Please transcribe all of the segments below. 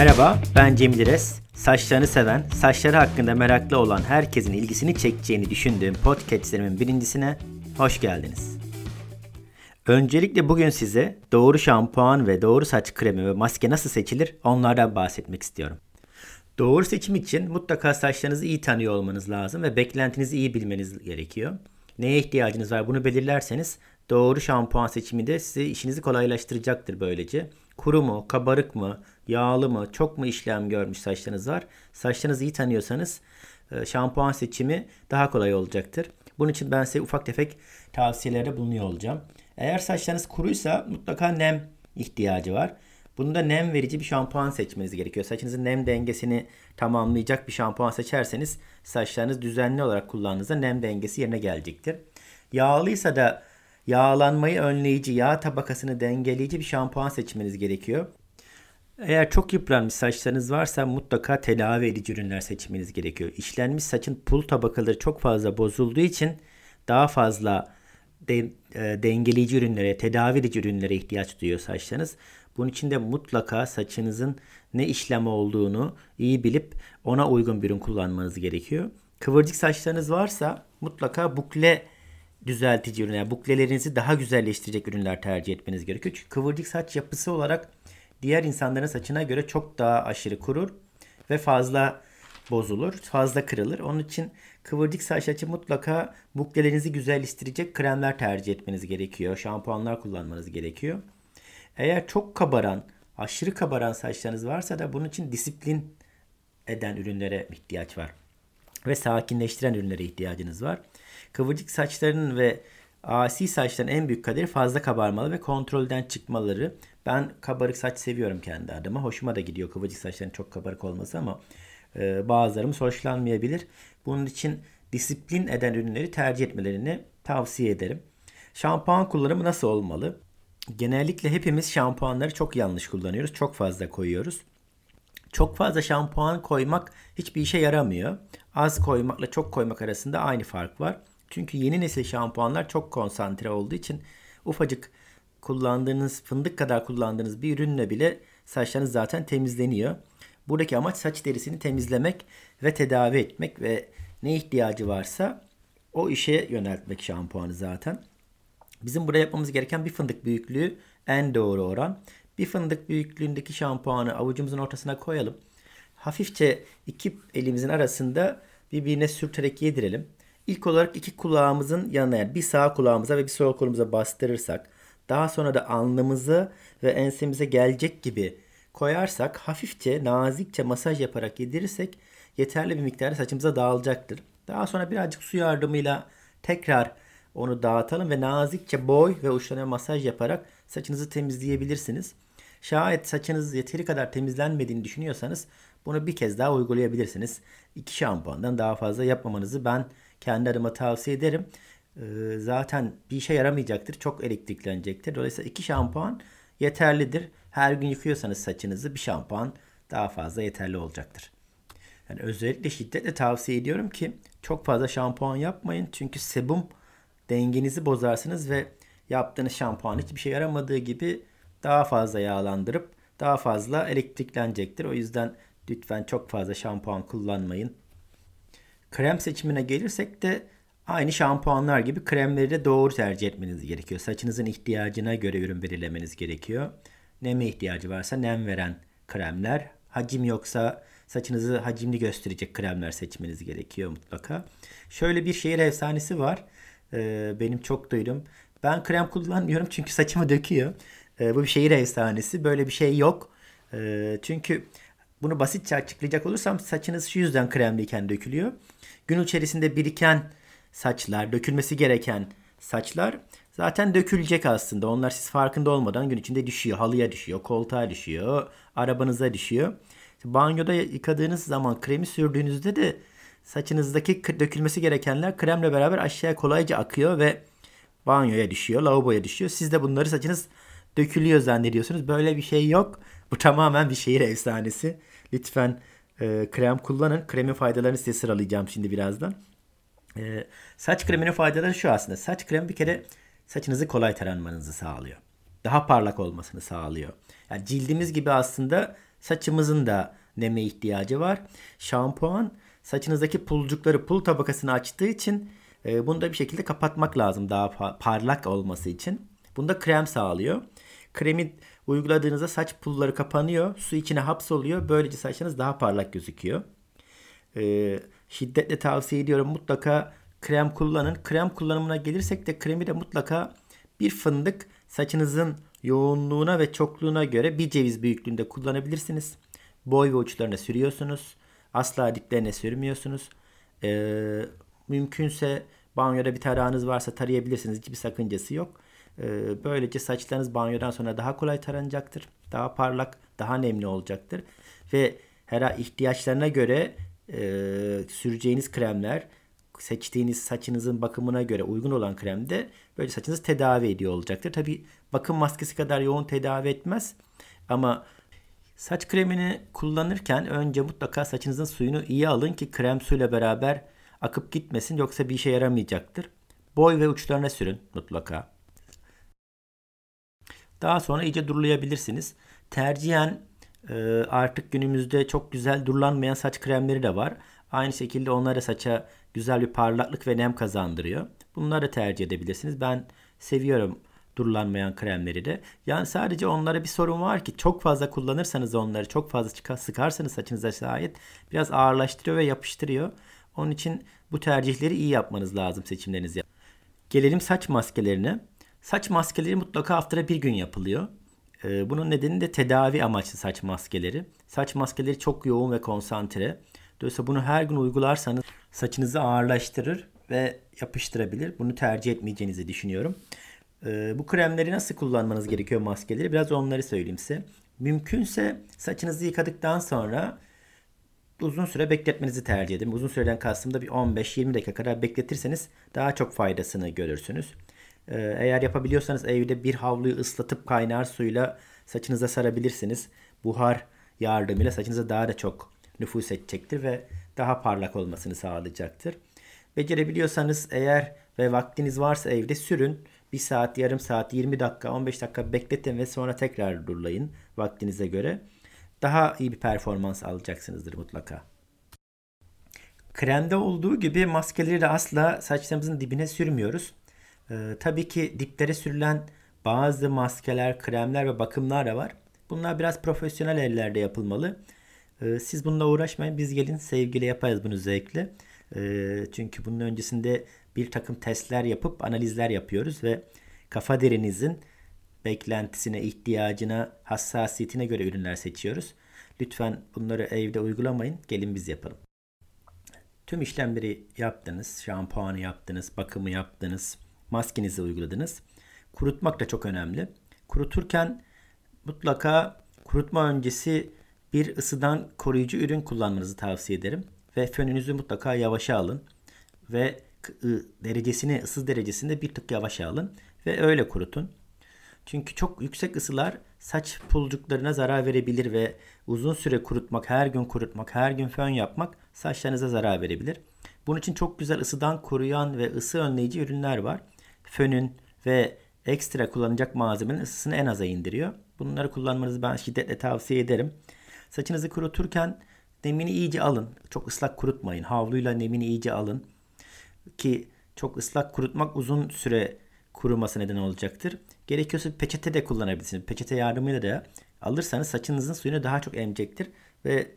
Merhaba, ben Cemil İres. Saçlarını seven, saçları hakkında meraklı olan herkesin ilgisini çekeceğini düşündüğüm podcastlerimin birincisine hoş geldiniz. Öncelikle bugün size doğru şampuan ve doğru saç kremi ve maske nasıl seçilir onlardan bahsetmek istiyorum. Doğru seçim için mutlaka saçlarınızı iyi tanıyor olmanız lazım ve beklentinizi iyi bilmeniz gerekiyor. Neye ihtiyacınız var bunu belirlerseniz doğru şampuan seçimi de size işinizi kolaylaştıracaktır böylece. Kuru mu, kabarık mı, yağlı mı, çok mu işlem görmüş saçlarınız var? Saçlarınızı iyi tanıyorsanız e, şampuan seçimi daha kolay olacaktır. Bunun için ben size ufak tefek tavsiyelerde bulunuyor olacağım. Eğer saçlarınız kuruysa mutlaka nem ihtiyacı var. Bunda nem verici bir şampuan seçmeniz gerekiyor. Saçınızın nem dengesini tamamlayacak bir şampuan seçerseniz saçlarınız düzenli olarak kullandığınızda nem dengesi yerine gelecektir. Yağlıysa da yağlanmayı önleyici, yağ tabakasını dengeleyici bir şampuan seçmeniz gerekiyor. Eğer çok yıpranmış saçlarınız varsa mutlaka tedavi edici ürünler seçmeniz gerekiyor. İşlenmiş saçın pul tabakaları çok fazla bozulduğu için daha fazla de, e, dengeleyici ürünlere, tedavi edici ürünlere ihtiyaç duyuyor saçlarınız. Bunun için de mutlaka saçınızın ne işlem olduğunu iyi bilip ona uygun bir ürün kullanmanız gerekiyor. Kıvırcık saçlarınız varsa mutlaka bukle düzeltici ürünler, buklelerinizi daha güzelleştirecek ürünler tercih etmeniz gerekiyor. Çünkü kıvırcık saç yapısı olarak diğer insanların saçına göre çok daha aşırı kurur ve fazla bozulur, fazla kırılır. Onun için kıvırcık saç için mutlaka buklelerinizi güzelleştirecek kremler tercih etmeniz gerekiyor. Şampuanlar kullanmanız gerekiyor. Eğer çok kabaran, aşırı kabaran saçlarınız varsa da bunun için disiplin eden ürünlere ihtiyaç var. Ve sakinleştiren ürünlere ihtiyacınız var. Kıvırcık saçların ve asi saçların en büyük kaderi fazla kabarmalı ve kontrolden çıkmaları. Ben kabarık saç seviyorum kendi adıma. Hoşuma da gidiyor kıvırcık saçların çok kabarık olması ama e, bazılarımız hoşlanmayabilir. Bunun için disiplin eden ürünleri tercih etmelerini tavsiye ederim. Şampuan kullanımı nasıl olmalı? Genellikle hepimiz şampuanları çok yanlış kullanıyoruz. Çok fazla koyuyoruz. Çok fazla şampuan koymak hiçbir işe yaramıyor. Az koymakla çok koymak arasında aynı fark var. Çünkü yeni nesil şampuanlar çok konsantre olduğu için ufacık kullandığınız fındık kadar kullandığınız bir ürünle bile saçlarınız zaten temizleniyor. Buradaki amaç saç derisini temizlemek ve tedavi etmek ve ne ihtiyacı varsa o işe yöneltmek şampuanı zaten. Bizim burada yapmamız gereken bir fındık büyüklüğü en doğru oran. Bir fındık büyüklüğündeki şampuanı avucumuzun ortasına koyalım. Hafifçe iki elimizin arasında birbirine sürterek yedirelim. İlk olarak iki kulağımızın yanına yani bir sağ kulağımıza ve bir sol kolumuza bastırırsak daha sonra da alnımızı ve ensemize gelecek gibi koyarsak hafifçe nazikçe masaj yaparak yedirirsek yeterli bir miktarda saçımıza dağılacaktır. Daha sonra birazcık su yardımıyla tekrar onu dağıtalım ve nazikçe boy ve uçlarına masaj yaparak saçınızı temizleyebilirsiniz. Şayet saçınız yeteri kadar temizlenmediğini düşünüyorsanız bunu bir kez daha uygulayabilirsiniz. İki şampuandan daha fazla yapmamanızı ben kendi adıma tavsiye ederim. Ee, zaten bir işe yaramayacaktır. Çok elektriklenecektir. Dolayısıyla iki şampuan yeterlidir. Her gün yıkıyorsanız saçınızı bir şampuan daha fazla yeterli olacaktır. Yani özellikle şiddetle tavsiye ediyorum ki çok fazla şampuan yapmayın. Çünkü sebum dengenizi bozarsınız ve yaptığınız şampuan hiçbir şey yaramadığı gibi daha fazla yağlandırıp daha fazla elektriklenecektir. O yüzden lütfen çok fazla şampuan kullanmayın. Krem seçimine gelirsek de aynı şampuanlar gibi kremleri de doğru tercih etmeniz gerekiyor. Saçınızın ihtiyacına göre ürün belirlemeniz gerekiyor. Neme ihtiyacı varsa nem veren kremler, hacim yoksa saçınızı hacimli gösterecek kremler seçmeniz gerekiyor mutlaka. Şöyle bir şehir efsanesi var. Ee, benim çok duydum. Ben krem kullanmıyorum çünkü saçımı döküyor. Ee, bu bir şehir efsanesi. Böyle bir şey yok. Ee, çünkü bunu basitçe açıklayacak olursam saçınız şu yüzden kremliyken dökülüyor. Gün içerisinde biriken saçlar, dökülmesi gereken saçlar zaten dökülecek aslında. Onlar siz farkında olmadan gün içinde düşüyor. Halıya düşüyor, koltuğa düşüyor, arabanıza düşüyor. Banyoda yıkadığınız zaman kremi sürdüğünüzde de saçınızdaki dökülmesi gerekenler kremle beraber aşağıya kolayca akıyor ve banyoya düşüyor, lavaboya düşüyor. Siz de bunları saçınız dökülüyor zannediyorsunuz. Böyle bir şey yok. Bu tamamen bir şehir efsanesi. Lütfen e, krem kullanın. Kremin faydalarını size sıralayacağım şimdi birazdan. E, saç kreminin faydaları şu aslında. Saç kremi bir kere saçınızı kolay taranmanızı sağlıyor. Daha parlak olmasını sağlıyor. Yani cildimiz gibi aslında saçımızın da neme ihtiyacı var. Şampuan saçınızdaki pulcukları, pul tabakasını açtığı için e, bunu da bir şekilde kapatmak lazım daha parlak olması için. Bunda krem sağlıyor. Kremi uyguladığınızda saç pulları kapanıyor. Su içine hapsoluyor. Böylece saçınız daha parlak gözüküyor. Ee, şiddetle tavsiye ediyorum. Mutlaka krem kullanın. Krem kullanımına gelirsek de kremi de mutlaka bir fındık saçınızın yoğunluğuna ve çokluğuna göre bir ceviz büyüklüğünde kullanabilirsiniz. Boy ve uçlarına sürüyorsunuz. Asla diplerine sürmüyorsunuz. Ee, mümkünse banyoda bir tarağınız varsa tarayabilirsiniz. Hiçbir sakıncası yok. Ee, böylece saçlarınız banyodan sonra daha kolay taranacaktır. Daha parlak, daha nemli olacaktır. Ve her ihtiyaçlarına göre e, süreceğiniz kremler seçtiğiniz saçınızın bakımına göre uygun olan kremde böyle saçınızı tedavi ediyor olacaktır. Tabi bakım maskesi kadar yoğun tedavi etmez ama saç kremini kullanırken önce mutlaka saçınızın suyunu iyi alın ki krem suyla beraber akıp gitmesin yoksa bir işe yaramayacaktır. Boy ve uçlarına sürün mutlaka. Daha sonra iyice durulayabilirsiniz. Tercihen e, artık günümüzde çok güzel durulanmayan saç kremleri de var. Aynı şekilde onlar da saça güzel bir parlaklık ve nem kazandırıyor. Bunları da tercih edebilirsiniz. Ben seviyorum durulanmayan kremleri de. Yani sadece onlara bir sorun var ki çok fazla kullanırsanız onları çok fazla sıkarsanız saçınıza şayet biraz ağırlaştırıyor ve yapıştırıyor. Onun için bu tercihleri iyi yapmanız lazım seçimlerinizi. Gelelim saç maskelerine. Saç maskeleri mutlaka haftada bir gün yapılıyor. Ee, bunun nedeni de tedavi amaçlı saç maskeleri. Saç maskeleri çok yoğun ve konsantre. Dolayısıyla bunu her gün uygularsanız saçınızı ağırlaştırır ve yapıştırabilir. Bunu tercih etmeyeceğinizi düşünüyorum. Ee, bu kremleri nasıl kullanmanız gerekiyor maskeleri? Biraz onları söyleyeyim size. Mümkünse saçınızı yıkadıktan sonra uzun süre bekletmenizi tercih ederim. Uzun süreden kastım da bir 15-20 dakika kadar bekletirseniz daha çok faydasını görürsünüz. Ee, eğer yapabiliyorsanız evde bir havluyu ıslatıp kaynar suyla saçınıza sarabilirsiniz. Buhar yardımıyla saçınıza daha da çok nüfus edecektir ve daha parlak olmasını sağlayacaktır. Becerebiliyorsanız eğer ve vaktiniz varsa evde sürün. 1 saat, yarım saat, 20 dakika, 15 dakika bekletin ve sonra tekrar durulayın vaktinize göre. Daha iyi bir performans alacaksınızdır mutlaka. Kremde olduğu gibi maskeleri de asla saçlarımızın dibine sürmüyoruz. Ee, tabii ki diplere sürülen bazı maskeler, kremler ve bakımlar da var. Bunlar biraz profesyonel ellerde yapılmalı. Ee, siz bununla uğraşmayın. Biz gelin sevgili yaparız bunu zevkle. Ee, çünkü bunun öncesinde bir takım testler yapıp analizler yapıyoruz ve kafa derinizin beklentisine, ihtiyacına, hassasiyetine göre ürünler seçiyoruz. Lütfen bunları evde uygulamayın. Gelin biz yapalım. Tüm işlemleri yaptınız. Şampuanı yaptınız, bakımı yaptınız maskenizi uyguladınız. Kurutmak da çok önemli. Kuruturken mutlaka kurutma öncesi bir ısıdan koruyucu ürün kullanmanızı tavsiye ederim. Ve fönünüzü mutlaka yavaşa alın. Ve derecesini, ısı derecesini de bir tık yavaşa alın. Ve öyle kurutun. Çünkü çok yüksek ısılar saç pulcuklarına zarar verebilir ve uzun süre kurutmak, her gün kurutmak, her gün fön yapmak saçlarınıza zarar verebilir. Bunun için çok güzel ısıdan koruyan ve ısı önleyici ürünler var fönün ve ekstra kullanacak malzemenin ısısını en aza indiriyor. Bunları kullanmanızı ben şiddetle tavsiye ederim. Saçınızı kuruturken nemini iyice alın. Çok ıslak kurutmayın. Havluyla nemini iyice alın. Ki çok ıslak kurutmak uzun süre kuruması neden olacaktır. Gerekiyorsa peçete de kullanabilirsiniz. Peçete yardımıyla da alırsanız saçınızın suyunu daha çok emecektir ve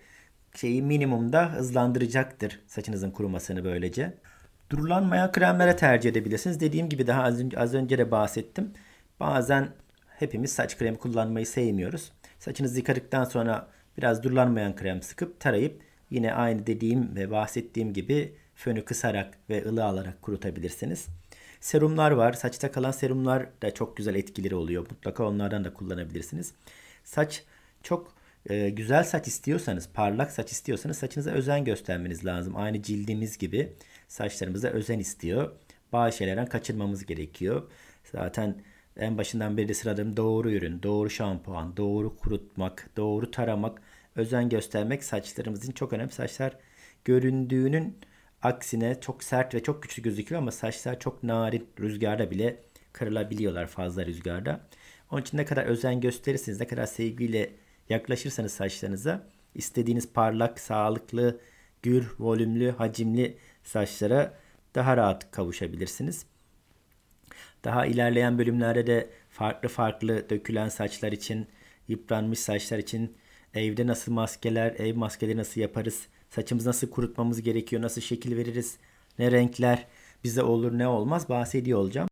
şeyi minimumda hızlandıracaktır saçınızın kurumasını böylece. Durulanmayan kremlere tercih edebilirsiniz. Dediğim gibi daha az önce, az önce de bahsettim. Bazen hepimiz saç kremi kullanmayı sevmiyoruz. Saçınızı yıkadıktan sonra biraz durulanmayan krem sıkıp tarayıp yine aynı dediğim ve bahsettiğim gibi fönü kısarak ve ılı alarak kurutabilirsiniz. Serumlar var. Saçta kalan serumlar da çok güzel etkileri oluyor. Mutlaka onlardan da kullanabilirsiniz. Saç çok e, güzel saç istiyorsanız, parlak saç istiyorsanız saçınıza özen göstermeniz lazım. Aynı cildimiz gibi saçlarımıza özen istiyor. Bazı şeylerden kaçırmamız gerekiyor. Zaten en başından beri de sıradığım doğru ürün, doğru şampuan, doğru kurutmak, doğru taramak, özen göstermek saçlarımızın çok önemli. Saçlar göründüğünün aksine çok sert ve çok güçlü gözüküyor ama saçlar çok narin. Rüzgarda bile kırılabiliyorlar fazla rüzgarda. Onun için ne kadar özen gösterirsiniz, ne kadar sevgiyle yaklaşırsanız saçlarınıza istediğiniz parlak, sağlıklı, gür, volümlü, hacimli saçlara daha rahat kavuşabilirsiniz. Daha ilerleyen bölümlerde de farklı farklı dökülen saçlar için, yıpranmış saçlar için evde nasıl maskeler, ev maskeleri nasıl yaparız, saçımızı nasıl kurutmamız gerekiyor, nasıl şekil veririz, ne renkler bize olur ne olmaz bahsediyor olacağım.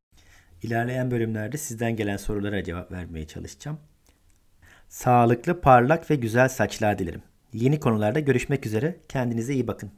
İlerleyen bölümlerde sizden gelen sorulara cevap vermeye çalışacağım. Sağlıklı, parlak ve güzel saçlar dilerim. Yeni konularda görüşmek üzere. Kendinize iyi bakın.